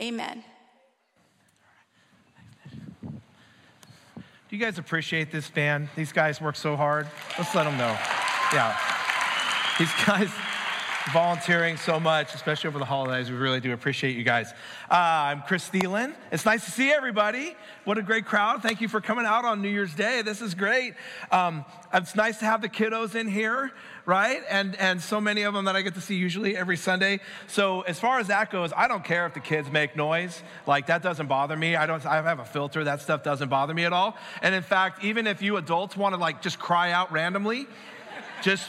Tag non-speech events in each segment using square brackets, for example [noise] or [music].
Amen. Do you guys appreciate this band? These guys work so hard. Let's let them know. Yeah. These guys volunteering so much, especially over the holidays. We really do appreciate you guys. Uh, I'm Chris Thielen. It's nice to see everybody. What a great crowd. Thank you for coming out on New Year's Day. This is great. Um, it's nice to have the kiddos in here, right? And, and so many of them that I get to see usually every Sunday. So as far as that goes, I don't care if the kids make noise. Like that doesn't bother me. I don't, I have a filter. That stuff doesn't bother me at all. And in fact, even if you adults want to like just cry out randomly, just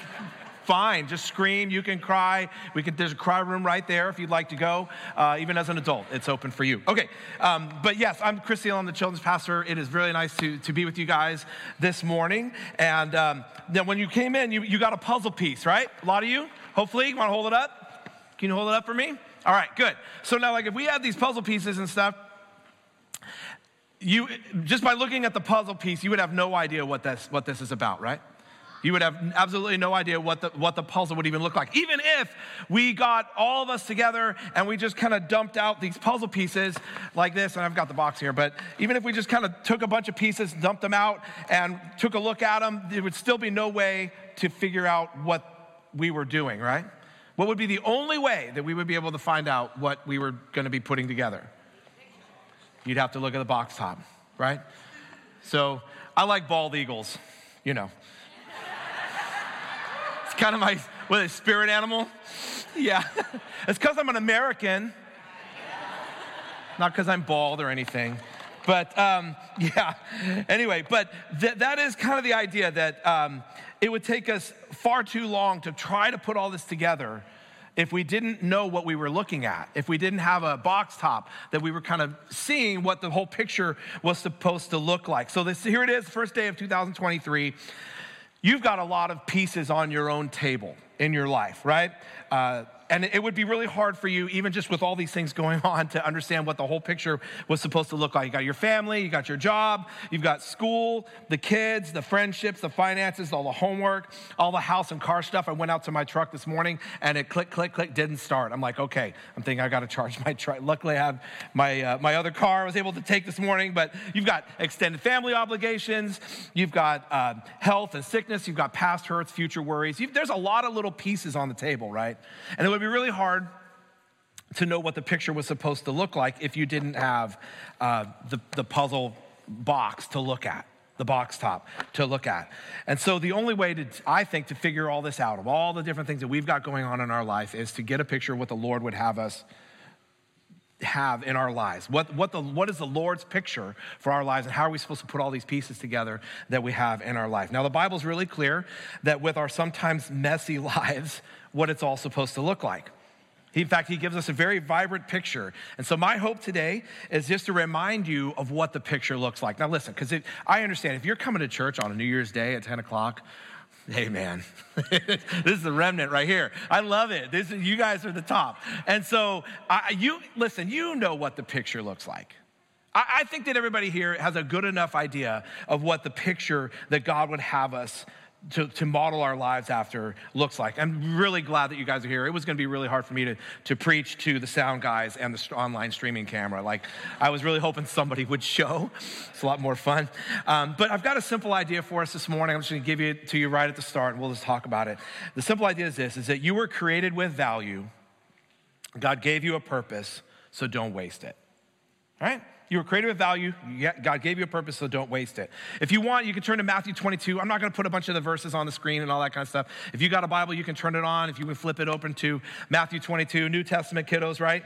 fine. Just scream. You can cry. We can, there's a cry room right there if you'd like to go. Uh, even as an adult, it's open for you. Okay. Um, but yes, I'm Chris Thiel. I'm the children's pastor. It is really nice to, to be with you guys this morning. And um, when you came in, you, you got a puzzle piece, right? A lot of you, hopefully. You want to hold it up? Can you hold it up for me? All right, good. So now, like, if we had these puzzle pieces and stuff, you just by looking at the puzzle piece, you would have no idea what this what this is about, right? You would have absolutely no idea what the, what the puzzle would even look like. Even if we got all of us together and we just kind of dumped out these puzzle pieces like this, and I've got the box here, but even if we just kind of took a bunch of pieces, dumped them out, and took a look at them, there would still be no way to figure out what we were doing, right? What would be the only way that we would be able to find out what we were going to be putting together? You'd have to look at the box top, right? So I like bald eagles, you know kind of my what is spirit animal. Yeah, [laughs] it's because I'm an American, not because I'm bald or anything. But um, [laughs] yeah, anyway, but th- that is kind of the idea that um, it would take us far too long to try to put all this together if we didn't know what we were looking at, if we didn't have a box top that we were kind of seeing what the whole picture was supposed to look like. So this, here it is, first day of 2023 you've got a lot of pieces on your own table in your life, right? Uh, and it would be really hard for you, even just with all these things going [laughs] on, to understand what the whole picture was supposed to look like. You got your family, you got your job, you've got school, the kids, the friendships, the finances, all the homework, all the house and car stuff. I went out to my truck this morning and it click, click, click, didn't start. I'm like, okay, I'm thinking I got to charge [laughs] my truck. Luckily, I have my, uh, my other car I was able to take this morning, but you've got extended family obligations, you've got uh, health and sickness, you've got past hurts, future worries. You've, there's a lot of little pieces on the table, right? And it would be really hard to know what the picture was supposed to look like if you didn't have uh, the, the puzzle box to look at the box top to look at. And so the only way to, I think, to figure all this out of all the different things that we've got going on in our life is to get a picture of what the Lord would have us have in our lives. What, what, the, what is the Lord's picture for our lives and how are we supposed to put all these pieces together that we have in our life? Now, the Bible's really clear that with our sometimes messy [laughs] lives, what it's all supposed to look like. In fact, he gives us a very vibrant picture. And so, my hope today is just to remind you of what the picture looks like. Now, listen, because I understand if you're coming to church on a New Year's Day at 10 o'clock, hey, man, [laughs] this is the remnant right here. I love it. This, is, you guys are the top. And so, I, you listen, you know what the picture looks like. I, I think that everybody here has a good enough idea of what the picture that God would have us to, to model our lives after looks like. I'm really glad that you guys are here. It was going to be really hard for me to, to preach to the sound guys and the online streaming camera. Like, I was really hoping somebody would show. It's a lot more fun. Um, but I've got a simple idea for us this morning. I'm just going to give it to you right at the start, and we'll just talk about it. The simple idea is this, is that you were created with value. God gave you a purpose, so don't waste it. All right? You were created with value. God gave you a purpose, so don't waste it. If you want, you can turn to Matthew 22. I'm not going to put a bunch of the verses on the screen and all that kind of stuff. If you got a Bible, you can turn it on. If you can flip it open to Matthew 22, New Testament kiddos, right?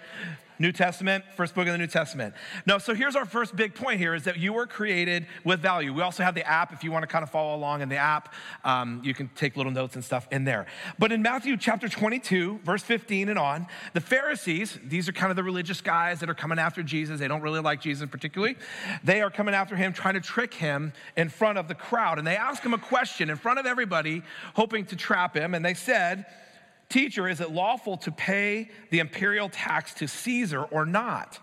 New Testament, first book of the New Testament. No, so here's our first big point here is that you were created with value. We also have the app if you want to kind of follow along in the app. Um, you can take little notes and stuff in there. But in Matthew chapter 22, verse 15 and on, the Pharisees, these are kind of the religious guys that are coming after Jesus. They don't really like Jesus particularly. They are coming after him, trying to trick him in front of the crowd. And they ask him a question in front of everybody, hoping to trap him. And they said, Teacher, is it lawful to pay the imperial tax to Caesar or not?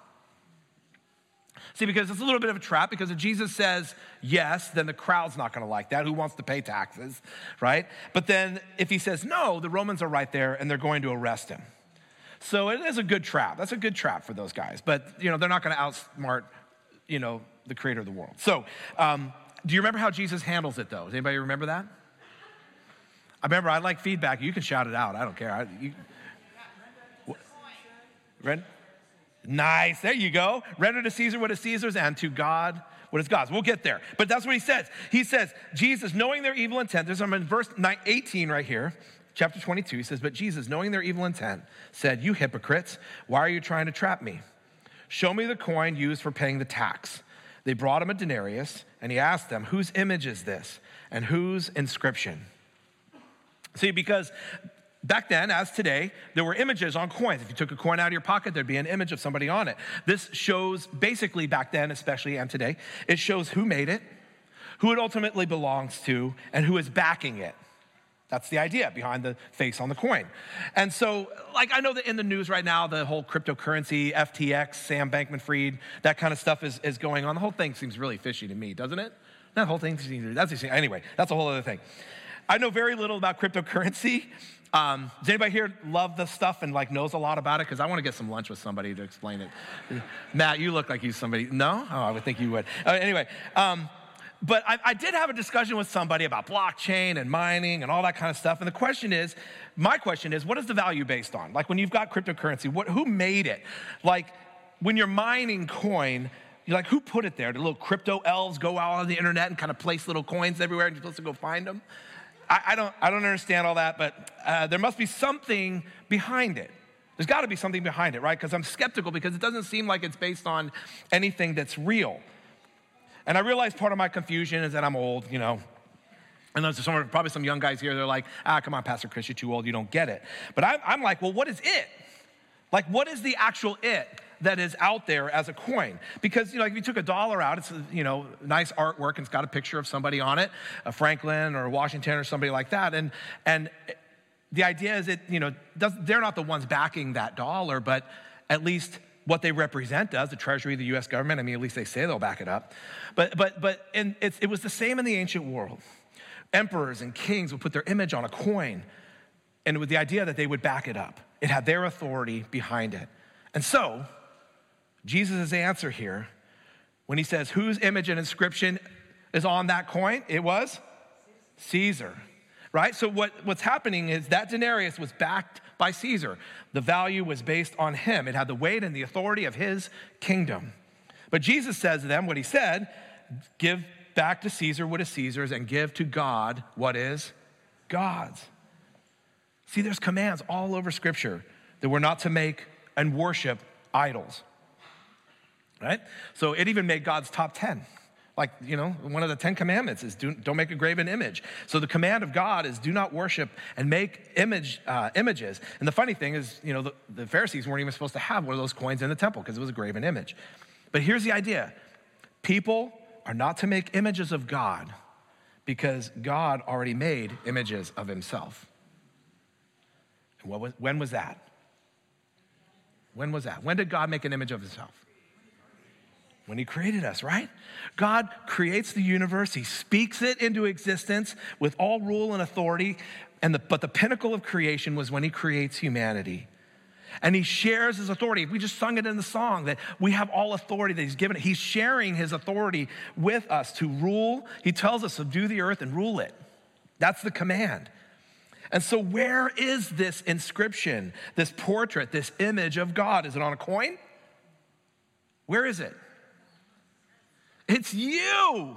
See, because it's a little bit of a trap, because if Jesus says yes, then the crowd's not gonna like that. Who wants to pay taxes, right? But then if he says no, the Romans are right there and they're going to arrest him. So it is a good trap. That's a good trap for those guys. But, you know, they're not going to outsmart, you know, the creator of the world. So, um, do you remember how Jesus handles it, though? Does anybody remember that? I remember I like feedback. You can shout it out. I don't care. I, you, nice. There you go. Render to Caesar what is Caesar's and to God what is God's. We'll get there. But that's what he says. He says, Jesus, knowing their evil intent, there's I'm in verse 18 right here, chapter 22. He says, But Jesus, knowing their evil intent, said, You hypocrites, why are you trying to trap me? Show me the coin used for paying the tax. They brought him a denarius, and he asked them, Whose image is this? And whose inscription? See, because Back then, as today, there were images on coins. If you took a coin out of your pocket, there'd be an image of somebody on it. This shows, basically, back then, especially and today, it shows who made it, who it ultimately belongs to, and who is backing it. That's the idea behind the face on the coin. And so, like, I know that in the news right now, the whole cryptocurrency, FTX, Sam Bankman Fried, that kind of stuff is, is going on. The whole thing seems really fishy to me, doesn't it? That whole thing seems, that's, anyway, that's a whole other thing. I know very little about cryptocurrency. Um, does anybody here love this stuff and like knows a lot about it? Because I want to get some lunch with somebody to explain it. Matt, you look like you somebody. No? Oh, I would think you would. Uh, anyway, um, but I, I, did have a discussion with somebody about blockchain and mining and all that kind of stuff. And the question is, my question is, what is the value based on? Like when you've got cryptocurrency, what, who made it? Like when you're mining coin, you're like, who put it there? The little crypto elves go out on the internet and kind of place little coins everywhere and you're supposed to go find them? I, I, don't, I don't understand all that, but uh, there must be something behind it. There's got to be something behind it, right? Because I'm skeptical because it doesn't seem like it's based on anything that's real. And I realize part of my confusion is that I'm old, you know. And there's some, probably some young guys here, they're like, ah, come on, Pastor Chris, you're too old, you don't get it. But I'm, I'm like, well, what is it? Like, what is the actual it? That is out there as a coin. Because, you know, like if you took a dollar out, it's, you know, nice artwork and it's got a picture of somebody on it, a Franklin or Washington or somebody like that. And, and the idea is that, you know, they're not the ones backing that dollar, but at least what they represent does, the Treasury, the US government. I mean, at least they say they'll back it up. But, but, but and it was the same in the ancient world. Emperors and kings would put their image on a coin, and with the idea that they would back it up. It had their authority behind it. And so, Jesus' answer here, when he says, Whose image and inscription is on that coin? It was Caesar, right? So, what, what's happening is that denarius was backed by Caesar. The value was based on him, it had the weight and the authority of his kingdom. But Jesus says to them what he said give back to Caesar what is Caesar's and give to God what is God's. See, there's commands all over Scripture that we're not to make and worship idols right? So it even made God's top 10. Like, you know, one of the Ten Commandments is do, not make a graven image. So the command of God is do not worship and make image, uh, images. And the funny thing is, you know, the, the Pharisees weren't even supposed to have one of those coins in the temple because it was a graven image. But here's the idea people are not to make images of God because God already made images of himself. And what was, when was that? When was that? When did God make an image of himself? When He created us, right? God creates the universe, He speaks it into existence with all rule and authority. And the, but the pinnacle of creation was when He creates humanity. And He shares His authority. We just sung it in the song that we have all authority that He's given. It. He's sharing His authority with us to rule. He tells us, subdue the earth and rule it. That's the command. And so, where is this inscription, this portrait, this image of God? Is it on a coin? Where is it? It's you.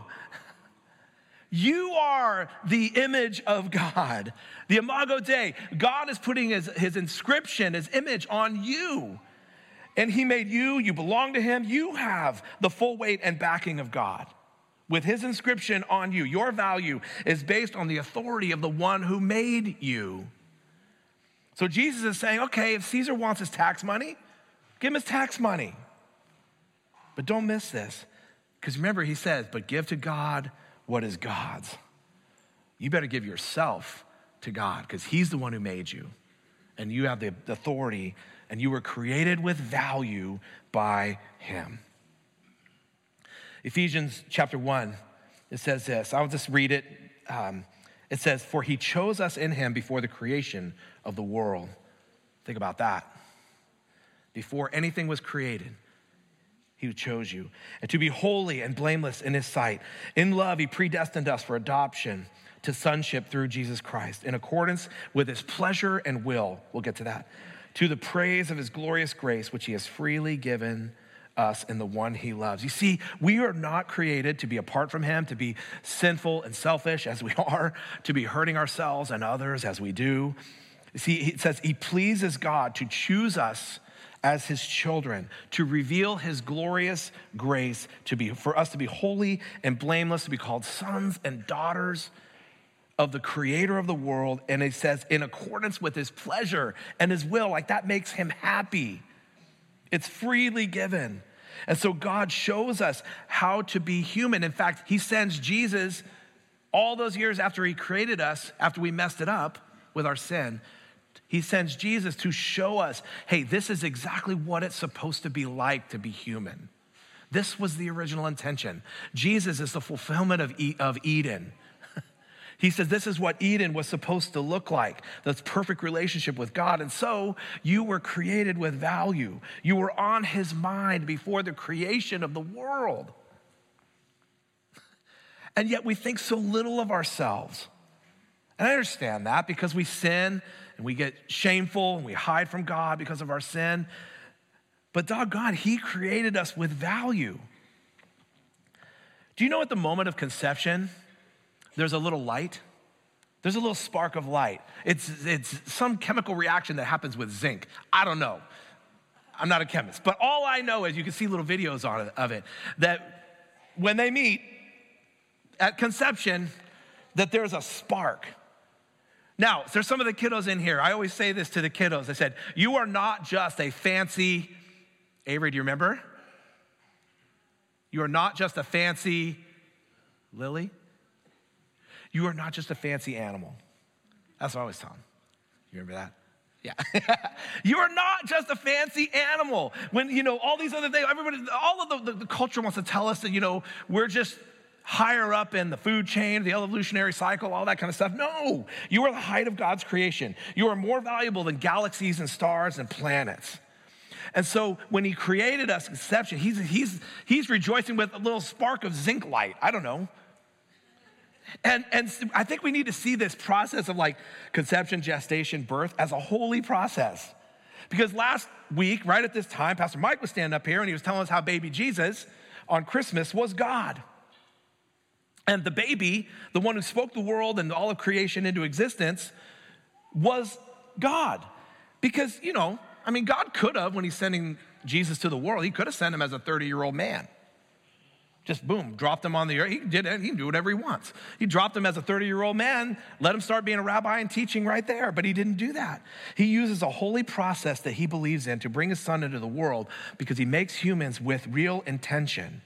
You are the image of God. The Imago Dei. God is putting his, his inscription, his image on you. And he made you, you belong to him. You have the full weight and backing of God with his inscription on you. Your value is based on the authority of the one who made you. So Jesus is saying, okay, if Caesar wants his tax money, give him his tax money. But don't miss this. Because remember, he says, but give to God what is God's. You better give yourself to God because he's the one who made you. And you have the authority, and you were created with value by him. Ephesians chapter 1, it says this. I'll just read it. Um, it says, For he chose us in him before the creation of the world. Think about that. before anything was created. He chose you. And to be holy and blameless in his sight. In love, he predestined us for adoption to sonship through Jesus Christ in accordance with his pleasure and will. We'll get to that. To the praise of his glorious grace, which he has freely given us in the one he loves. You see, we are not created to be apart from him, to be sinful and selfish as we [laughs] are, to be hurting ourselves and others as we do. See, it says he pleases God to choose us as his children, to reveal his glorious grace, to be, for us to be holy and blameless, to be called sons and daughters of the creator of the world. And it says, in accordance with his pleasure and his will, like that makes him happy. It's freely given. And so God shows us how to be human. In fact, he sends Jesus all those years after he created us, after we messed it up with our sin, he sends Jesus to show us hey, this is exactly what it's supposed to be like to be human. This was the original intention. Jesus is the fulfillment of, of Eden. [laughs] He says this is what Eden was supposed to look like this perfect relationship with God. And so you were created with value. You were on his mind before the creation of the world. And yet we think so little of ourselves. And I understand that because we sin and we get shameful and we hide from God because of our sin. But dog God, He created us with value. Do you know at the moment of conception, there's a little light? There's a little spark of light. It's, it's some chemical reaction that happens with zinc. I don't know. I'm not a chemist. But all I know is you can see little videos on it, of it that when they meet at conception, that there's a spark. Now, there's some of the kiddos in here. I always say this to the kiddos. I said, You are not just a fancy, Avery, do you remember? You are not just a fancy lily. You are not just a fancy animal. That's what I always tell them. You remember that? Yeah. [laughs] you are not just a fancy animal. When, you know, all these other things, everybody, all of the, the, the culture wants to tell us that, you know, we're just higher up in the food chain, the evolutionary cycle, all that kind of stuff. No, you are the height of God's creation. You are more valuable than galaxies and stars and planets. And so when he created us, conception, he's, he's, he's rejoicing with a little spark of zinc light. I don't know. And, and I think we need to see this process of like conception, gestation, birth as a holy process. Because last week, right at this time, Pastor Mike was standing up here and he was telling us how baby Jesus on Christmas was God. And the baby, the one who spoke the world and all of creation into existence, was God. Because, you know, I mean, God could have, when he's sending Jesus to the world, he could have sent him as a 30 year old man. Just boom, dropped him on the earth. He did it, he can do whatever he wants. He dropped him as a 30 year old man, let him start being a rabbi and teaching right there, but he didn't do that. He uses a holy process that he believes in to bring his son into the world because he makes humans with real intention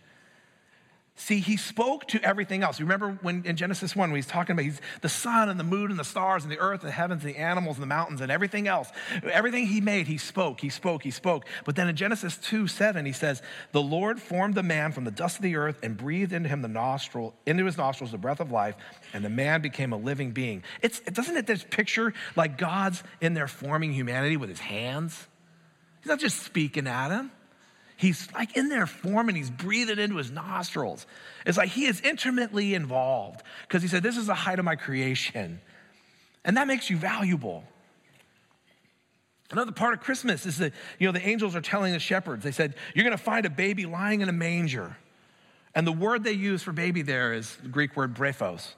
See, he spoke to everything else. Remember when in Genesis 1, when he's talking about he's the sun and the moon and the stars and the earth and the heavens and the animals and the mountains and everything else. Everything he made, he spoke, he spoke, he spoke. But then in Genesis 2 7, he says, The Lord formed the man from the dust of the earth and breathed into him the nostril, into his nostrils the breath of life, and the man became a living being. It's, doesn't it this picture like God's in there forming humanity with his hands? He's not just speaking at him. He's like in there forming, he's breathing into his nostrils. It's like he is intimately involved because he said, This is the height of my creation. And that makes you valuable. Another part of Christmas is that, you know, the angels are telling the shepherds, they said, You're going to find a baby lying in a manger. And the word they use for baby there is the Greek word brephos.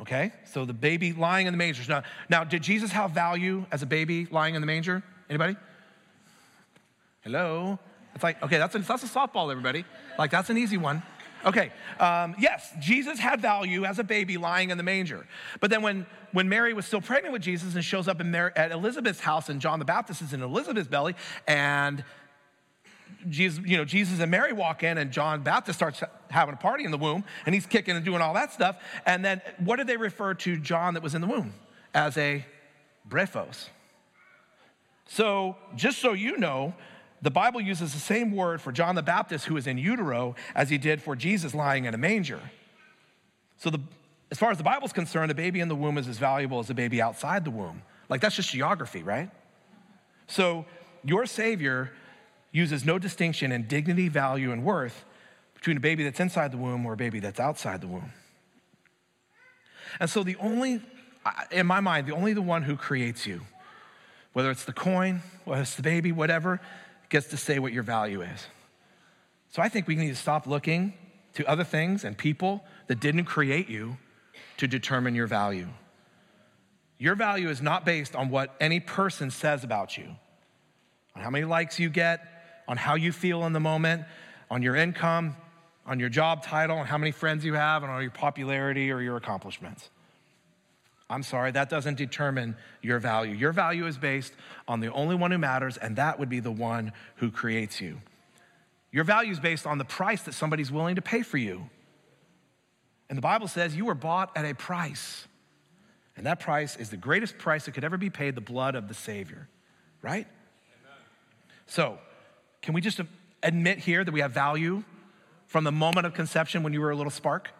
Okay? So the baby lying in the manger. Now, now, did Jesus have value as a baby lying in the manger? Anybody? Hello? It's like, okay, that's a, that's a softball, everybody. Like, that's an easy one. Okay, um, yes, Jesus had value as a baby lying in the manger. But then when, when Mary was still pregnant with Jesus and shows up Mary, at Elizabeth's house and John the Baptist is in Elizabeth's belly and Jesus, you know, Jesus and Mary walk in and John Baptist starts having a party in the womb and he's kicking and doing all that stuff. And then what did they refer to John that was in the womb? As a brephos. So just so you know, the Bible uses the same word for John the Baptist, who is in utero, as he did for Jesus lying in a manger. So, the, as far as the Bible's concerned, a baby in the womb is as valuable as a baby outside the womb. Like, that's just geography, right? So, your Savior uses no distinction in dignity, value, and worth between a baby that's inside the womb or a baby that's outside the womb. And so, the only, in my mind, the only the one who creates you, whether it's the coin, whether it's the baby, whatever, gets to say what your value is. So, I think we need to stop looking to other things and people that didn't create you to determine your value. Your value is not based on what any person says about you, on how many likes you get, on how you feel in the moment, on your income, on your job title, on how many friends you have, and on your popularity or your accomplishments. I'm sorry, that doesn't determine your value. Your value is based on the only one who matters, and that would be the one who creates you. Your value is based on the price that somebody's willing to pay for you. And the Bible says you were bought at a price. And that price is the greatest price that could ever be paid the blood of the Savior, right? Amen. So, can we just admit here that we have value from the moment of conception when you were a little spark?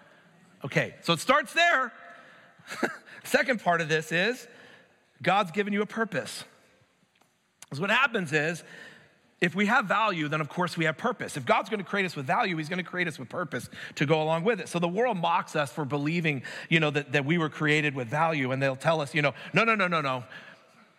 Okay, so it starts there. [laughs] Second part of this is God's given you a purpose. Because what happens is if we have value, then of course we have purpose. If God's going to create us with value, He's going to create us with purpose to go along with it. So the world mocks us for believing, you know, that, that we were created with value, and they'll tell us, you know, no, no, no, no, no.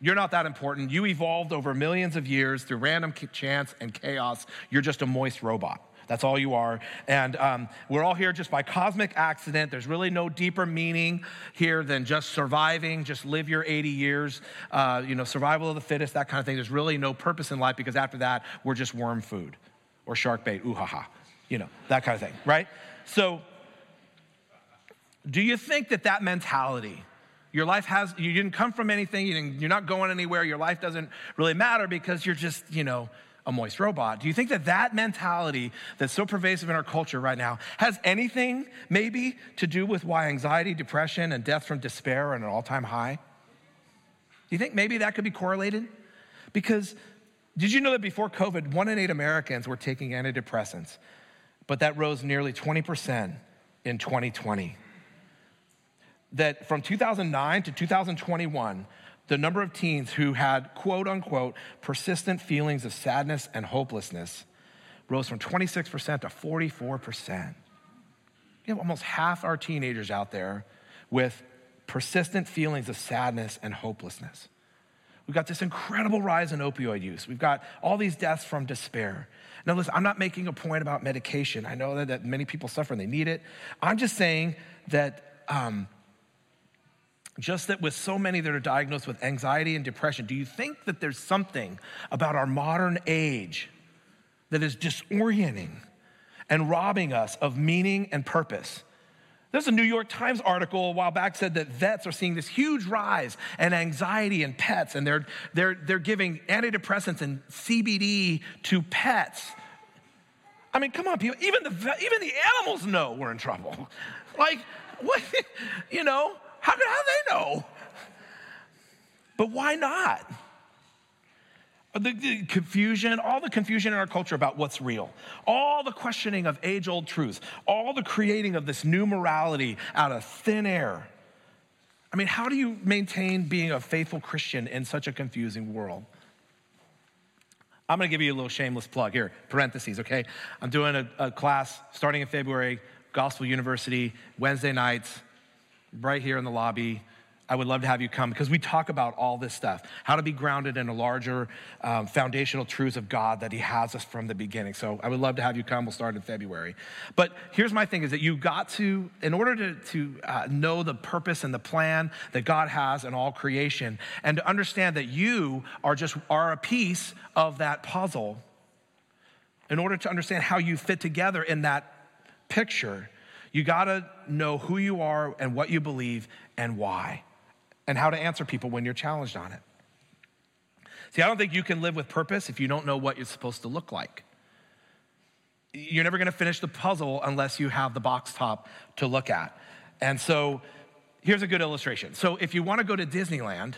You're not that important. You evolved over millions of years through random chance and chaos. You're just a moist robot. That's all you are. And um, we're all here just by cosmic accident. There's really no deeper meaning here than just surviving, just live your 80 years, uh, you know, survival of the fittest, that kind of thing. There's really no purpose in life because after that, we're just worm food or shark bait, ooh ha ha, you know, that kind of thing, right? So, do you think that that mentality, your life has, you didn't come from anything, you you're not going anywhere, your life doesn't really matter because you're just, you know, a moist robot. Do you think that that mentality that's so pervasive in our culture right now has anything maybe to do with why anxiety, depression, and death from despair are at an all time high? Do you think maybe that could be correlated? Because did you know that before COVID, one in eight Americans were taking antidepressants, but that rose nearly 20% in 2020? That from 2009 to 2021, the number of teens who had quote unquote persistent feelings of sadness and hopelessness rose from 26% to 44%. You have almost half our teenagers out there with persistent feelings of sadness and hopelessness. We've got this incredible rise in opioid use. We've got all these deaths from despair. Now, listen, I'm not making a point about medication. I know that, that many people suffer and they need it. I'm just saying that um, just that with so many that are diagnosed with anxiety and depression, do you think that there's something about our modern age that is disorienting and robbing us of meaning and purpose? There's a New York Times article a while back said that vets are seeing this huge rise in anxiety in pets, and they're, they're, they're giving antidepressants and CBD to pets. I mean, come on, people. Even the, even the animals know we're in trouble. Like, [laughs] what, you know, how, how do they know? But why not? Uh, the, the, confusion, all the confusion in our culture about what's real, all the questioning of age old truths, all the creating of this new morality out of thin air. I mean, how do you maintain being a faithful Christian in such a confusing world? I'm gonna give you a little shameless plug here, parentheses, okay? I'm doing a, a class starting in February, Gospel University, Wednesday nights right here in the lobby. I would love to have you come because we talk about all this stuff how to be grounded in a larger um, foundational truths of God that He has us from the beginning. So I would love to have you come. We'll start in February. But here's my thing is that you got to, in order to, to uh, know the purpose and the plan that God has in all creation, and to understand that you are just are a piece of that puzzle, in order to understand how you fit together in that picture, you got to know who you are and what you believe and why, and how to answer people when you're challenged on it. See, I don't think you can live with purpose if you don't know what you're supposed to look like. You're never to finish the puzzle unless you have the box top to look at. And so, here's a good illustration. So, if you want to go to Disneyland,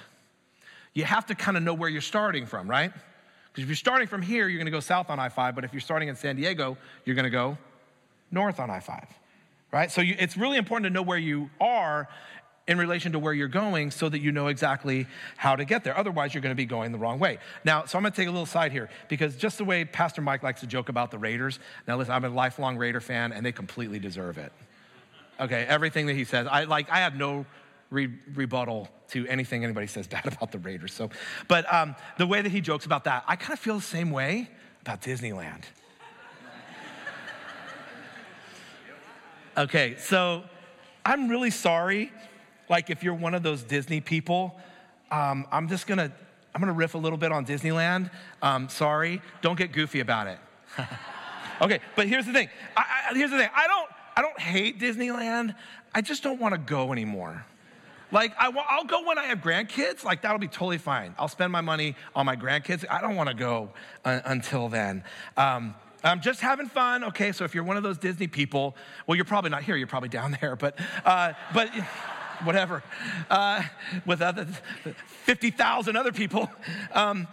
you have to kind of know where you're starting from, right? Because if you're starting from here, you're going to go south on I 5, but if you're starting in San Diego, you're going to go north on I 5 right? So you, it's really important to know where you are in relation to where you're going so that you know exactly how to get there. Otherwise, you're going to be going the wrong way. Now, so I'm going to take a little side here because just the way Pastor Mike likes to joke about the Raiders. Now, listen, I'm a lifelong Raider fan and they completely deserve it. Okay, everything that he says, I like, I have no re- rebuttal to anything anybody says [laughs] bad about the Raiders. So, but um, the way that he jokes about that, I kind of feel the same way about Disneyland. Okay, so I'm really sorry like if you're one of those Disney people, um, I'm just gonna I'm gonna riff a little bit on Disneyland. Um, sorry, don't get goofy about it. [laughs] okay, but here's the thing. I, I, here's the thing. I don't I don't hate Disneyland. I just don't want to go anymore. Like I, will go when I have grandkids. Like that'll be totally fine. I'll spend my money on my grandkids. I don't want to go uh, until then. Um, I'm just having fun. Okay, so if you're one of those Disney people, well, you're probably not here. You're probably down there. But uh, but [laughs] whatever, uh, with other 50,000 other people. Um,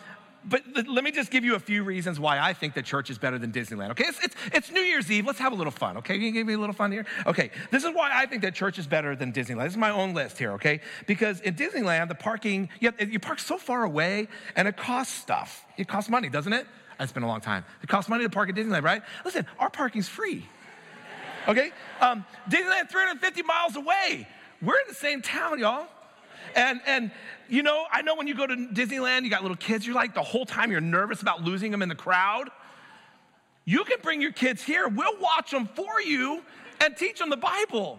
but let me just give you a few reasons why I think that church is better than Disneyland. Okay, it's, it's, it's, New Year's Eve. Let's have a little fun. Okay, can you give me a little fun here? Okay, this is why I think that church is better than Disneyland. This is my own list here. Okay, because in Disneyland the parking you, have, you park so far away and it costs stuff. It costs money, doesn't it? It's been a long time. It costs money to park at Disneyland, right? Listen, our parking's free. Okay, um, Disneyland 350 miles away. We're in the same town, y'all. And, and you know, I know when you go to Disneyland, you got little kids, you're like the whole time you're nervous about losing them in the crowd. You can bring your kids here, we'll watch them for you and teach them the Bible.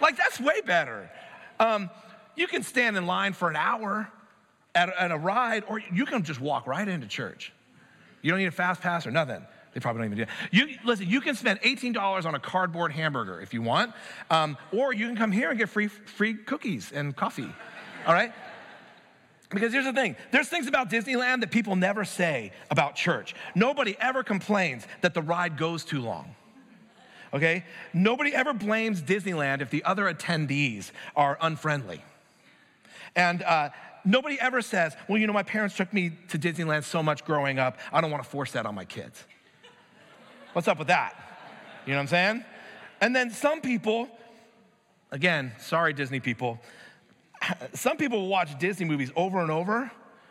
Like, that's way better. Um, you can stand in line for an hour at, at a ride, or you can just walk right into church. You don't need a fast pass or nothing. They probably don't even do that. You, listen, you can spend $18 on a cardboard hamburger if you want, um, or you can come here and get free, free cookies and coffee, all right? Because here's the thing there's things about Disneyland that people never say about church. Nobody ever complains that the ride goes too long. Okay? Nobody ever blames Disneyland if the other attendees are unfriendly. And uh, nobody ever says, well, you know, my parents took me to Disneyland so much growing up, I don't want to force that on my kids. What's up with that? You know what I'm saying? And then some people, again, sorry, Disney people, [laughs] some people watch Disney movies over and over.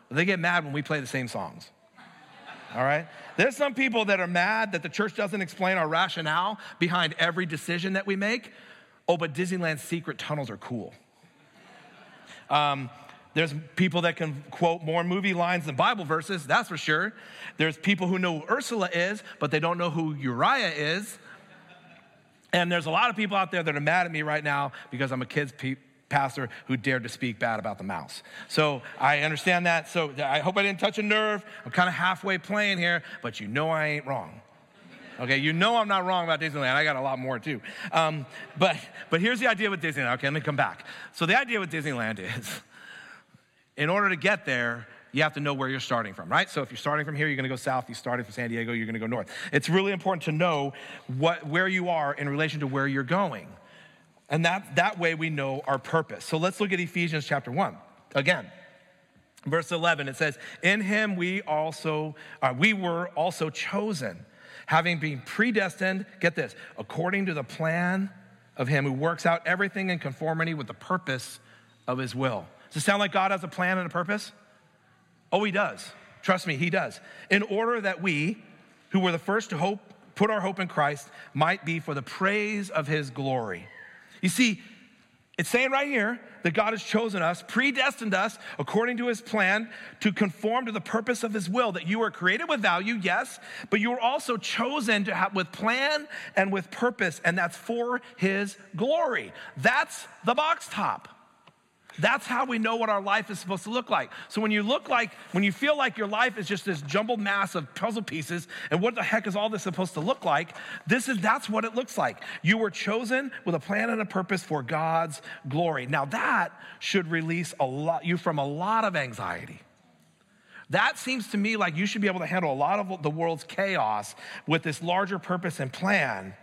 They get mad when we play the same songs. All right? There's some people that are mad that the church doesn't explain our rationale behind every decision that we make. Oh, but Disneyland's secret tunnels are cool. Um, there's people that can quote more movie lines than Bible verses, that's for sure. There's people who know who Ursula is, but they don't know who Uriah is. And there's a lot of people out there that are mad at me right now because I'm a kids pe- pastor who dared to speak bad about the mouse. So I understand that. So I hope I didn't touch a nerve. I'm kind of halfway playing here, but you know I ain't wrong. Okay, you know I'm not wrong about Disneyland. I got a lot more too. Um, but but here's the idea with Disneyland. Okay, let me come back. So the idea with Disneyland is in order to get there, you have to know where you're starting from, right? So if you're starting from here, you're gonna go south. If you started from San Diego, you're gonna go north. It's really important to know what, where you are in relation to where you're going. And that, that way we know our purpose. So let's look at Ephesians chapter 1. Again, verse 11, it says, In him we also, uh, we were also chosen, having been predestined, get this, according to the plan of him who works out everything in conformity with the purpose of his will does it sound like God has a plan and a purpose? Oh, He does. Trust me, He does. In order that we, who were the first to hope, put our hope in Christ, might be for the praise of His glory. You see, it's saying right here that God has chosen us, predestined us according to his plan to conform to the purpose of his will, that you were created with value, yes, but you were also chosen to have with plan and with purpose, and that's for his glory. That's the box top. That's how we know what our life is supposed to look like. So when you look like, when you feel like your life is just this jumbled mass of puzzle pieces, and what the heck is all this supposed to look like? This is that's what it looks like. You were chosen with a plan and a purpose for God's glory. Now that should release a lot you from a lot of anxiety. That seems to me like you should be able to handle a lot of the world's chaos with this larger purpose and plan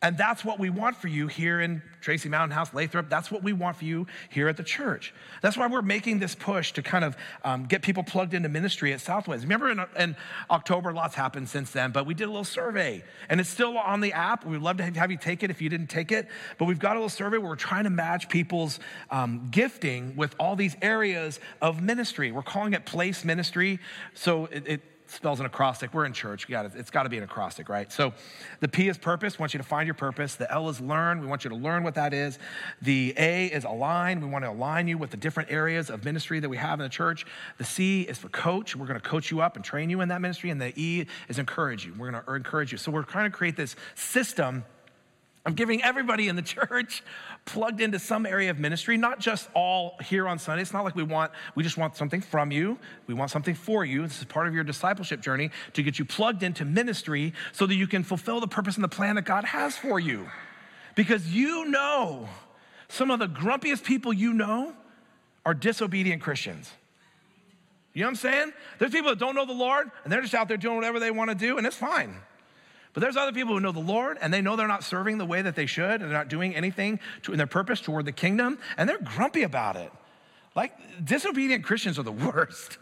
And that's what we want for you here in Tracy Mountain House, Lathrop. That's what we want for you here at the church. That's why we're making this push to kind of um, get people plugged into ministry at Southwest. Remember in, in, October, lots happened since then, but we did a little survey and it's still on the app. We'd love to have you take it if you didn't take it. But we've got a little survey where we're trying to match people's um, gifting with all these areas of ministry. We're calling it place ministry. So it, it spells an acrostic. We're in church. We got it. It's got to be an acrostic, right? So the P is purpose. We want you to find your purpose. The L is learn. We want you to learn what that is. The A is align. We want to align you with the different areas of ministry that we have in the church. The C is for coach. We're going to coach you up and train you in that ministry. And the E is encourage you. We're going to encourage you. So we're trying to create this system I'm giving everybody in the [laughs] church plugged into some area of ministry, not just all here on Sunday. It's not like we want, we just want something from you. We want something for you. This is part of your discipleship journey to get you plugged into ministry so that you can fulfill the purpose and the plan that God has for you. Because you know some of the grumpiest people you know are disobedient Christians. You know what I'm saying? There's people that don't know the Lord and they're just out there doing whatever they want to do, and it's fine. But there's other people who know the Lord and they know they're not serving the way that they should and they're not doing anything to, in their purpose toward the kingdom and they're grumpy about it. Like disobedient Christians are the [laughs] worst,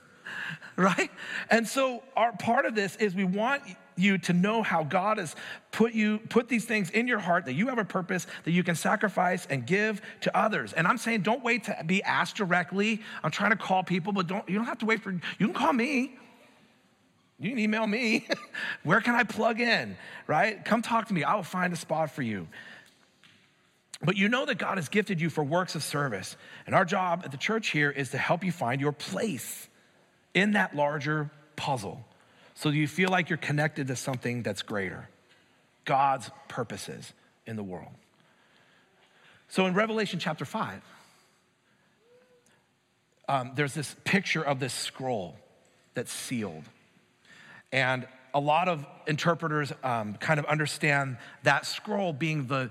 right? And so our part of this is we want you to know how God has put you put these things in your heart that you have a purpose that you can sacrifice and give to others. And I'm saying don't wait to be asked directly. I'm trying to call people, but don't you don't have to wait for you can call me. You can email me. [laughs] Where can I plug in? Right? Come talk to me. I will find a spot for you. But you know that God has gifted you for works of service. And our job at the church here is to help you find your place in that larger puzzle so you feel like you're connected to something that's greater God's purposes in the world. So in Revelation chapter 5, um, there's this picture of this scroll that's sealed. And a lot of interpreters um, kind of understand that scroll being the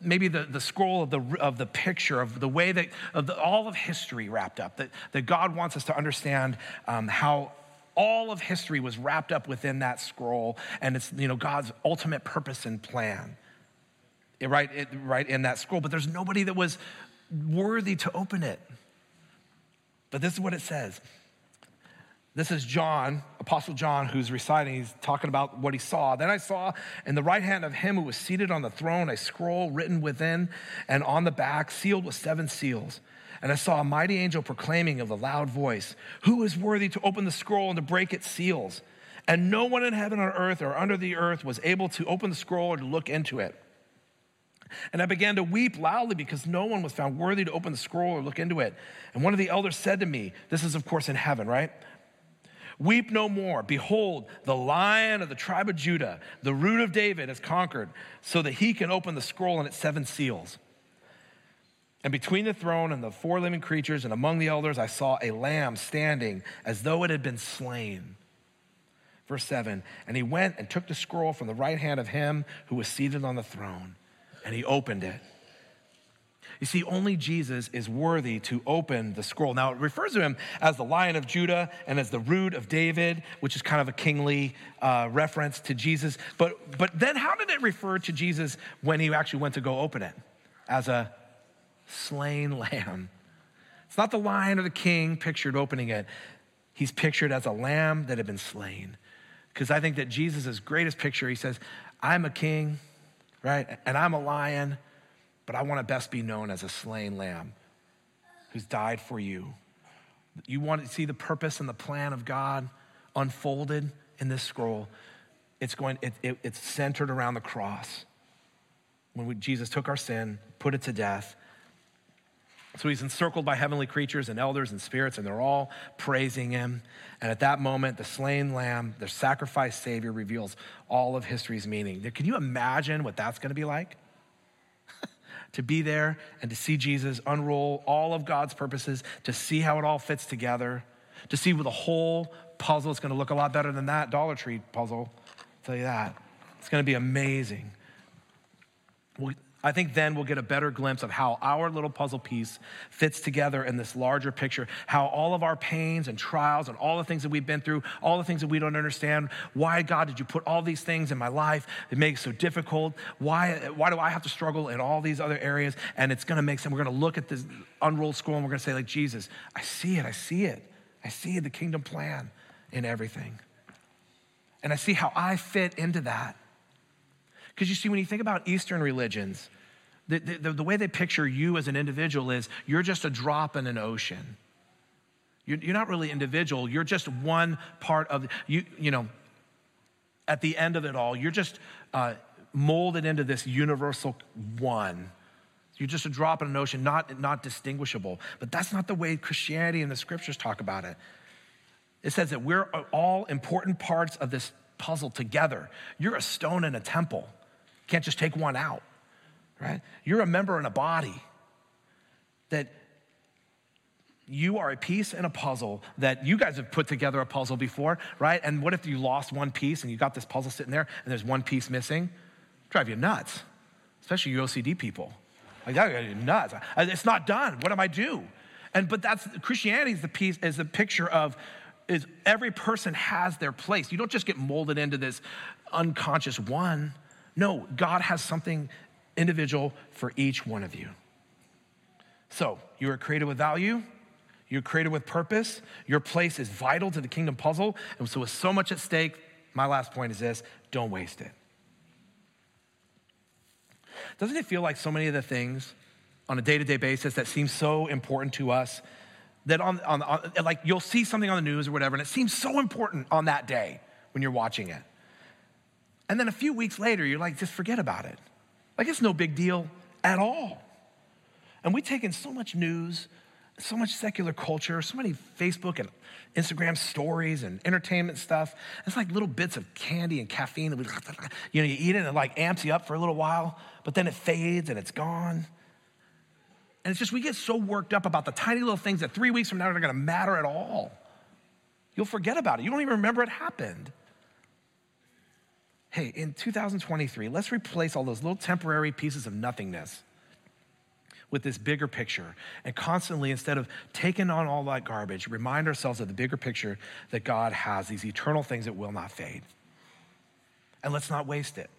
maybe the, the scroll of the, of the picture of the way that of the, all of history wrapped up that, that god wants us to understand um, how all of history was wrapped up within that scroll and it's you know god's ultimate purpose and plan. Right, it, right in that scroll but there's nobody that was worthy to open it. But this is what it says this is John, Apostle John, who's reciting. He's talking about what he saw. Then I saw in the right hand of him who was seated on the throne a scroll written within and on the back, sealed with seven seals. And I saw a mighty angel proclaiming with a loud voice, Who is worthy to open the scroll and to break its seals? And no one in heaven or earth or under the earth was able to open the scroll or to look into it. And I began to weep loudly because no one was found worthy to open the scroll or look into it. And one of the elders said to me, This is, of course, in heaven, right? Weep no more. Behold, the lion of the tribe of Judah, the root of David, has conquered, so that he can open the scroll and its seven seals. And between the throne and the four living creatures and among the elders, I saw a lamb standing as though it had been slain. Verse 7 And he went and took the scroll from the right hand of him who was seated on the throne, and he opened it. You see, only Jesus is worthy to open the scroll. Now, it refers to him as the Lion of Judah and as the root of David, which is kind of a kingly uh, reference to Jesus. But, but then, how did it refer to Jesus when he actually went to go open it? As a slain [laughs] lamb. It's not the lion or the king pictured opening it, he's pictured as a lamb that had been slain. Because I think that Jesus' greatest picture, he says, I'm a king, right? And I'm a lion but I want to best be known as a slain lamb who's died for you. You want to see the purpose and the plan of God unfolded in this scroll. It's going, it, it, it's centered around the cross. When we, Jesus took our sin, put it to death. So he's encircled by heavenly creatures and elders and spirits, and they're all praising him. And at that moment, the slain lamb, the sacrificed Savior, reveals all of history's meaning. Can you imagine what that's going to be like? To be there and to see Jesus unroll all of God's purposes, to see how it all fits together, to see with the whole puzzle. It's going to look a lot better than that Dollar Tree puzzle. I'll tell you that. It's going to be amazing. I think then we'll get a better glimpse of how our little puzzle piece fits together in this larger picture, how all of our pains and trials and all the things that we've been through, all the things that we don't understand, why, God, did you put all these things in my life that make it so difficult? Why, why do I have to struggle in all these other areas? And it's gonna make sense. We're gonna look at this unrolled scroll and we're gonna say, like, Jesus, I see it, I see it. I see the kingdom plan in everything. And I see how I fit into that. Because you see, when you think about Eastern religions, the, the, the, way they picture you as an individual is you're just a drop in an ocean. You're, you're not really individual, you're just one part of, you, you know, at the end of it all, you're just uh, molded into this universal one. You're just a drop in an ocean, not, not distinguishable. But that's not the way Christianity and the scriptures talk about it. It says that we're all important parts of this puzzle together. You're a stone in a temple can't just take one out, right? You're a member in a body that you are a piece in a puzzle that you guys have put together a puzzle before, right? And what if you lost one piece and you got this puzzle sitting there and there's one piece missing? Drive you nuts, especially you OCD people. Like that you nuts. It's not done. What am I do? And but that's Christianity is the piece is the picture of is every person has their place. You don't just get molded into this unconscious one. No, God has something individual for each one of you. So, you are created with value. You're created with purpose. Your place is vital to the kingdom puzzle. And so, with so much at stake, my last point is this don't waste it. Doesn't it feel like so many of the things on a day to day basis that seem so important to us that on, on, on, like you'll see something on the news or whatever, and it seems so important on that day when you're watching it. And then a few weeks later, you're like, just forget about it. Like it's no big deal at all. And we take in so much news, so much secular culture, so many Facebook and Instagram stories and entertainment stuff. It's like little bits of candy and caffeine that we, [laughs] you know, you eat it and it like amps you up for a little while, but then it fades and it's gone. And it's just, we get so worked up about the tiny little things that three weeks from now are not gonna matter at all. You'll forget about it. You don't even remember it happened hey, in 2023, let's replace all those little temporary pieces of nothingness with this bigger picture. And constantly, instead of taking on all that garbage, remind ourselves of the bigger picture that God has, these eternal things that will not fade. And let's not waste it.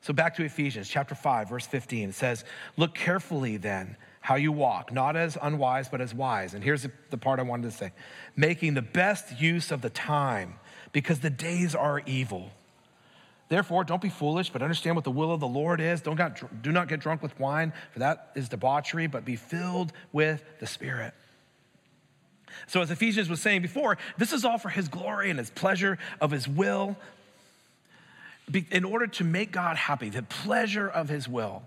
So, back to Ephesians chapter 5, verse 15. It says, Look carefully then how you walk, not as unwise, but as wise. And here's the part I wanted to say making the best use of the time because the days are evil. Therefore, don't be foolish, but understand what the will of the Lord is. Don't got, do not get drunk with wine, for that is debauchery, but be filled with the Spirit. So, as Ephesians was saying before, this is all for his glory and his pleasure of his will, in order to make God happy, the pleasure of his will.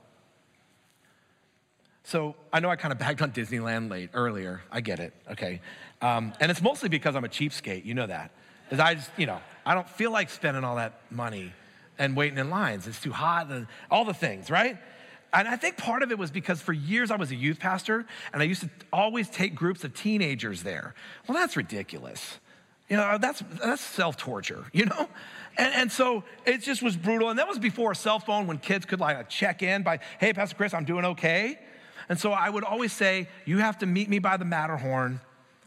So, I know I kind of bagged on Disneyland late earlier. I get it, okay. Um, and it's mostly because I'm a cheapskate, you know that. Because I just, you know, I don't feel like spending all that money and waiting in lines. It's too hot, and all the things, right? And I think part of it was because for years I was a youth pastor and I used to always take groups of teenagers there. Well, that's ridiculous. You know, that's, that's self torture, [laughs] you know? And, and so it just was brutal. And that was before a cell phone when kids could like check in by, hey, Pastor Chris, I'm doing okay. And so I would always say, you have to meet me by the Matterhorn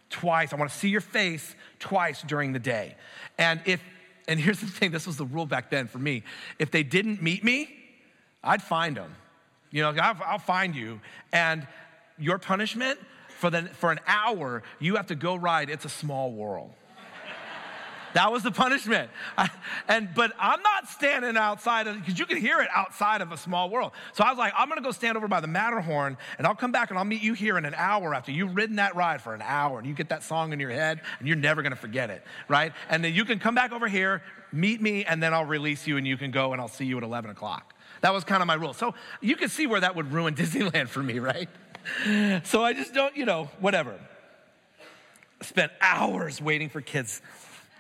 twice. I want to see your face twice during the day. And if and here's the thing this was the rule back then for me. If they didn't meet me, I'd find them. You know, I'll, I'll find you. And your punishment for, the, for an hour, you have to go ride It's a Small World. That was the punishment. I, and but I'm not standing outside of because you can hear it outside of a small world. So I was like, I'm gonna go stand over by the Matterhorn and I'll come back and I'll meet you here in an hour after you've ridden that ride for an hour and you get that song in your head and you're never gonna forget it, right? And then you can come back over here, meet me, and then I'll release you and you can go and I'll see you at 11 o'clock. That was kind of my rule. So you can see where that would ruin [laughs] Disneyland for me, right? So I just don't, you know, whatever. Spent hours waiting for kids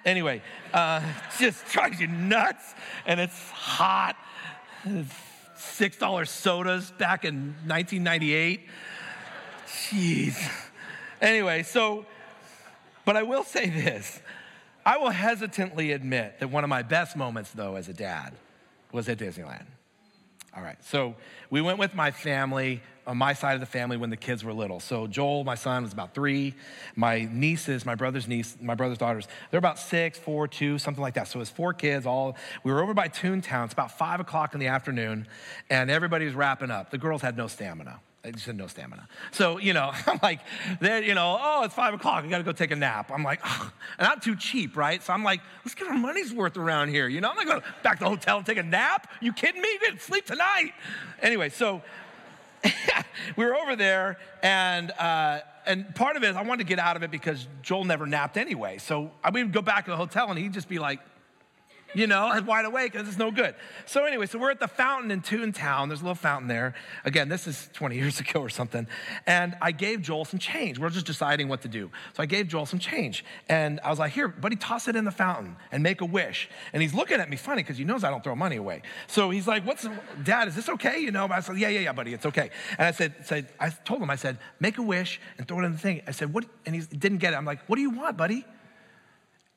Anyway, uh, [laughs] just drives you nuts, and it's hot. Six dollar sodas back in 1998. Jeez. Anyway, so, but I will say this. I will hesitantly admit that one of my best moments, though, as a dad, was at Disneyland. All right. So we went with my family, on my side of the family, when the kids were little. So Joel, my son, was about three. My nieces, my brother's niece, my brother's daughters, they're about six, four, two, something like that. So it was four kids. All we were over by Toontown. It's about five o'clock in the afternoon, and everybody was wrapping up. The girls had no stamina. I just had no stamina. So, you know, [laughs] I'm like, then, you know, oh, it's five o'clock. I got to go take a nap. I'm like, oh, and I'm too cheap, right? So I'm like, let's get our money's worth around here. You know, I'm not going back to the hotel and take a nap. You kidding me? You didn't sleep tonight. Anyway, so [laughs] we were over there, and uh, and part of it I wanted to get out of it because Joel never napped anyway. So I would go back to the hotel, and he'd just be like, you know, and wide awake because it's no good. So anyway, so we're at the fountain in Toontown. There's a little fountain there. Again, this is 20 years [laughs] ago or something. And I gave Joel some change. We're just deciding what to do. So I gave Joel some change. And I was like, here, buddy, toss it in the fountain and make a wish. And he's looking at me funny because he knows I don't throw money away. So he's like, what's, dad, is this okay? You know, I said, yeah, yeah, yeah, buddy, it's okay. And I said, said I told him, I said, make a wish and throw it in the thing. I said, what? And he didn't get it. I'm like, what do you want, buddy?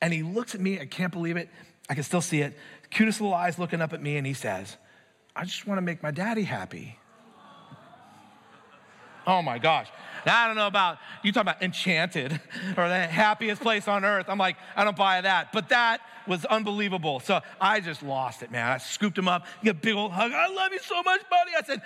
And he looks at me, I can't believe it. I can still see it. Cutest little eyes looking up at me, and he says, I just want to make my daddy happy. Oh my gosh. Now, I don't know about, you talk about enchanted [laughs] or the happiest place on earth. I'm like, I don't buy that. But that was unbelievable. So I just lost it, man. I scooped him up, get a big old hug. I love you so much, buddy. I said,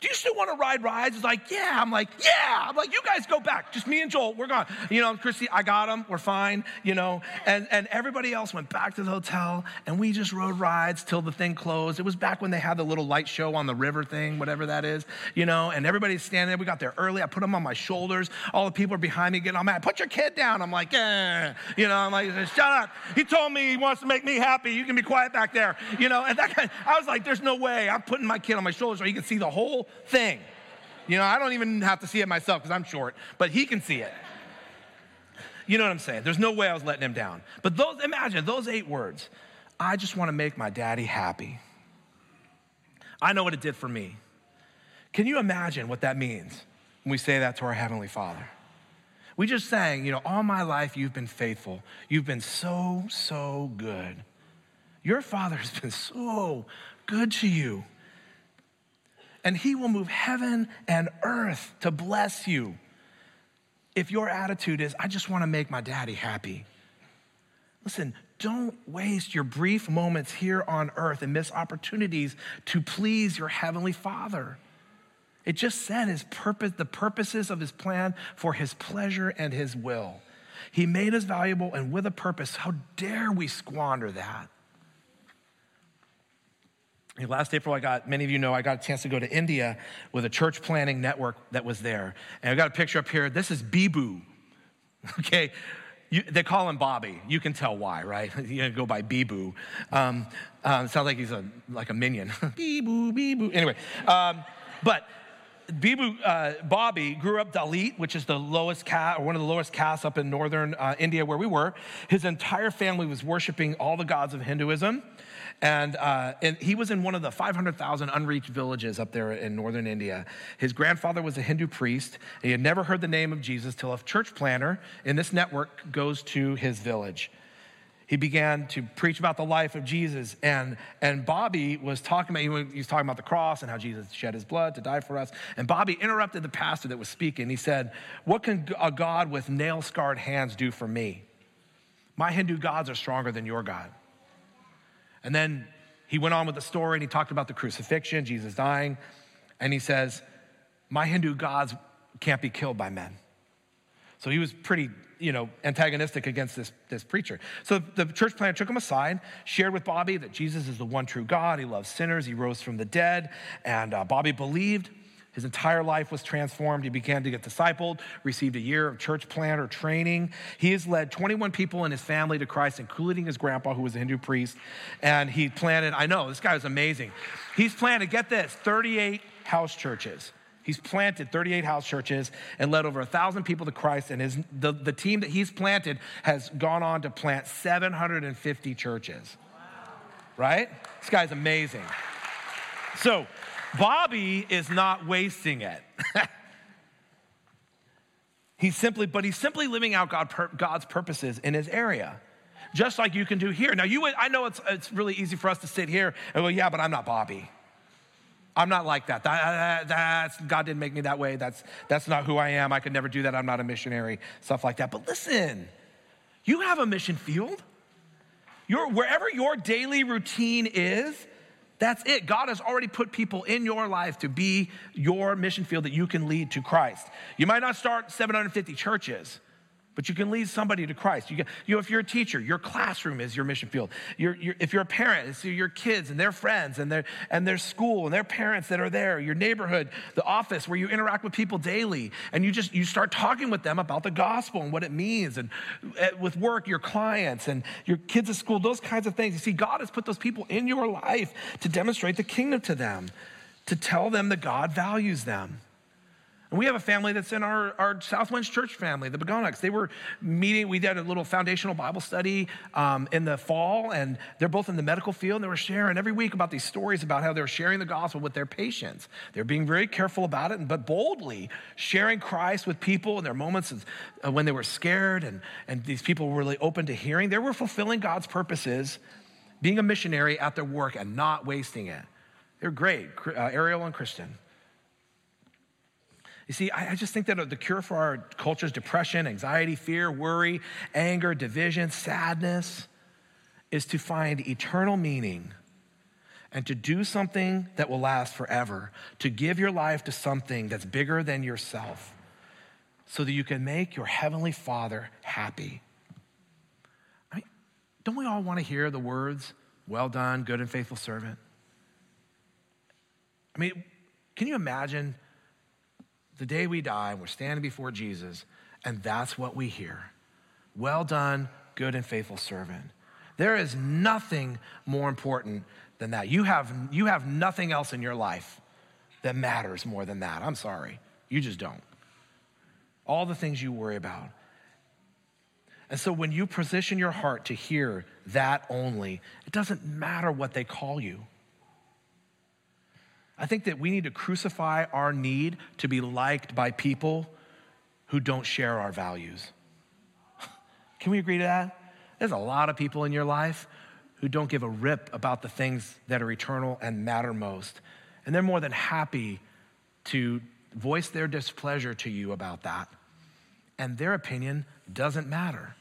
do you still want to ride rides? He's like, yeah. I'm like, yeah. I'm like, you guys go back. Just me and Joel, we're gone. You know, Christy, I got him. We're fine, you know. And, and everybody else went back to the hotel and we just rode rides till the thing closed. It was back when they had the little light show on the river thing, whatever that is, you know, and everybody's standing there. We got there early. I put them on my shoulders. All the people are behind me getting all mad. Put your kid down. I'm like, eh. You know, I'm like, shut up. He told me he wants to make me happy. You can be quiet back there. You know, and that guy, I was like, there's no way. I'm putting my kid on my shoulders so he can see the whole thing. You know, I don't even have to see it myself because I'm short, but he can see it. You know what I'm saying? There's no way I was letting him down. But those, imagine those eight words. I just want to make my daddy happy. I know what it did for me. Can you imagine what that means when we say that to our Heavenly Father? We just sang, you know, all my life you've been faithful. You've been so, so good. Your Father has been so good to you and He will move heaven and earth to bless you. If your attitude is, I just want to make my daddy happy. Listen, don't waste your brief moments here on earth and miss opportunities to please your heavenly Father. It just said his purpose, the purposes of his plan for his pleasure and his will. He made us valuable and with a purpose. How dare we squander that? Last April, I got, many of you know, I got a chance to go to India with a church planting network that was there. And I got a picture up here. This is Bibu. [laughs] Okay. You, they call him Bobby. You can tell why, right? [laughs] You go by Bibu. Um, um, sounds like he's a, like a minion. [laughs] Bibu, Bibu. Anyway, um, but Bibu, uh, Bobby grew up Dalit, which is the lowest caste, or one of the lowest castes up in northern uh, India where we were. His entire family was worshiping all the gods of Hinduism. And, uh, and he was in one of the 500,000 unreached villages up there in northern India. His grandfather was a Hindu priest. He had never heard the name of Jesus till a church planter in this network goes to his village he began to preach about the life of Jesus. And, and Bobby was talking about, he was talking about the cross and how Jesus shed his blood to die for us. And Bobby interrupted the pastor that was speaking. He said, What can a God with nail scarred hands do for me? My Hindu gods are stronger than your God. And then he went on with the story and he talked about the crucifixion, Jesus dying. And he says, My Hindu gods can't be killed by men. So he was pretty, you know, antagonistic against this, this preacher. So the church planter took him aside, shared with Bobby that Jesus is the one true God. He loves sinners. He rose from the dead. And uh, Bobby believed. His entire life was transformed. He began to get discipled, received a year of church planter training. He has led 21 people in his family to Christ, including his grandpa, who was a Hindu priest. And he planted, I know, this guy was amazing. He's planted, get this, 38 house churches. He's planted 38 house churches and led over 1,000 people to Christ. And his, the, the team that he's planted has gone on to plant 750 churches. Wow. Right? This guy's amazing. So, Bobby is not wasting it. [laughs] he's simply, but he's simply living out God, God's purposes in his area, just like you can do here. Now, you, I know it's, it's really easy for us to sit here and go, yeah, but I'm not Bobby. I'm not like that. that, that God didn't make me that way. That's, that's not who I am. I could never do that. I'm not a missionary, stuff like that. But listen, you have a mission field. Your, wherever your daily routine is, that's it. God has already put people in your life to be your mission field that you can lead to Christ. You might not start 750 churches, but you can lead somebody to Christ. You, can, you know, if you're a teacher, your classroom is your mission field. You're, you're, if you're a parent, it's your kids and their friends and their, and their school and their parents that are there, your neighborhood, the office where you interact with people daily. And you just, you start talking with them about the gospel and what it means. And eh, with work, your clients and your kids at school, those kinds of things. You see, God has put those people in your life to demonstrate the kingdom to them, to tell them that God values them. And we have a family that's in our, our Southwinds Church family, the Begonics. They were meeting, we did a little foundational Bible study um, in the fall, and they're both in the medical field, and they were sharing every week about these stories about how they were sharing the gospel with their patients. They're being very careful about it, but boldly sharing Christ with people in their moments of, uh, when they were scared, and, and these people were really open to hearing. They were fulfilling God's purposes, being a missionary at their work and not wasting it. They're great, uh, Ariel and Kristen. You see, I, just think that the cure for our culture's depression, anxiety, fear, worry, anger, division, sadness is to find eternal meaning and to do something that will last forever, to give your life to something that's bigger than yourself so that you can make your heavenly Father happy. I mean, don't we all want to hear the words, well done, good and faithful servant? I mean, can you imagine the day we die, and we're standing before Jesus, and that's what we hear. Well done, good and faithful servant. There is nothing more important than that. You have, you have nothing else in your life that matters more than that. I'm sorry. You just don't. All the things you worry about. And so when you position your heart to hear that only, it doesn't matter what they call you. I think that we need to crucify our need to be liked by people who don't share our values. [laughs] Can we agree to that? There's a lot of people in your life who don't give a rip about the things that are eternal and matter most. And they're more than happy to voice their displeasure to you about that. And their opinion doesn't matter.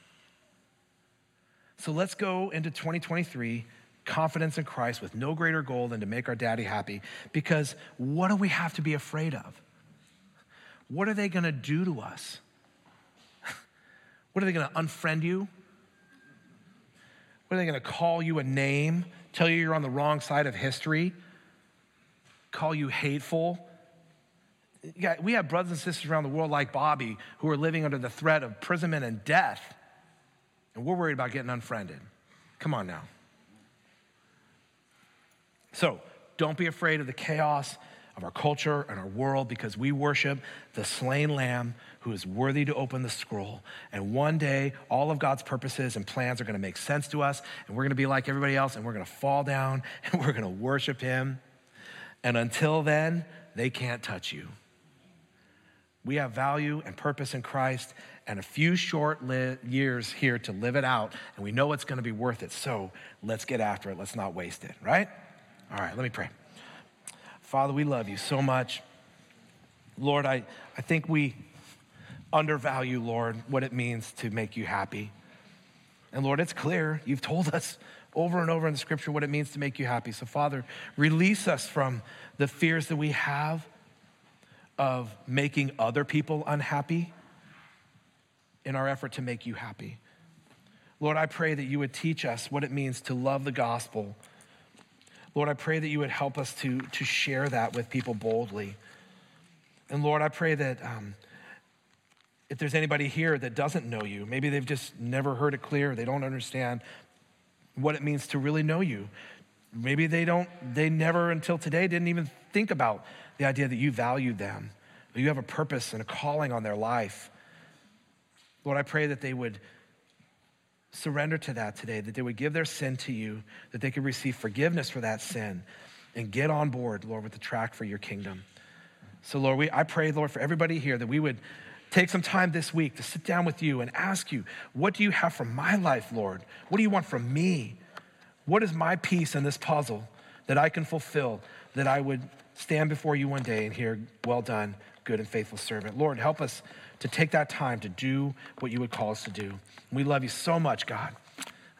So let's go into 2023 confidence in Christ with no greater goal than to make our daddy happy. Because what do we have to be afraid of? What are they going to do to us? [laughs] What are they going to unfriend you? What are they going to call you a name, tell you you're on the wrong side of history, call you hateful? we have brothers and sisters around the world like Bobby who are living under the threat of imprisonment and death, and we're worried about getting unfriended. Come on now. So don't be afraid of the chaos of our culture and our world because we worship the slain lamb who is worthy to open the scroll. And one day, all of God's purposes and plans are going to make sense to us, and we're going to be like everybody else, and we're going to fall down [laughs] and we're going to worship him. And until then, they can't touch you. We have value and purpose in Christ and a few short li- years here to live it out, and we know it's going to be worth it. So let's get after it. Let's not waste it, right? All right, let me pray. Father, we love you so much. Lord, I, I think we undervalue, Lord, what it means to make you happy. And Lord, it's clear. You've told us over and over in the scripture what it means to make you happy. So, Father, release us from the fears that we have of making other people unhappy in our effort to make you happy. Lord, I pray that you would teach us what it means to love the gospel Lord, I pray that you would help us to, to share that with people boldly. And Lord, I pray that um, if there's anybody here that doesn't know you, maybe they've just never heard it clear, they don't understand what it means to really know you. Maybe they don't, they never until today didn't even think about the idea that you value them, that you have a purpose and a calling on their life. Lord, I pray that they would surrender to that today, that they would give their sin to you, that they could receive forgiveness for that sin and get on board, Lord, with the track for your kingdom. So, Lord, we, I pray, Lord, for everybody here that we would take some time this week to sit down with you and ask you, what do you have for my life, Lord? What do you want from me? What is my piece in this puzzle that I can fulfill, that I would stand before you one day and hear, Well done, good and faithful servant. Lord, help us to take that time to do what you would call us to do. We love you so much, God.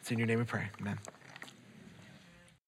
It's in your name we pray. Amen.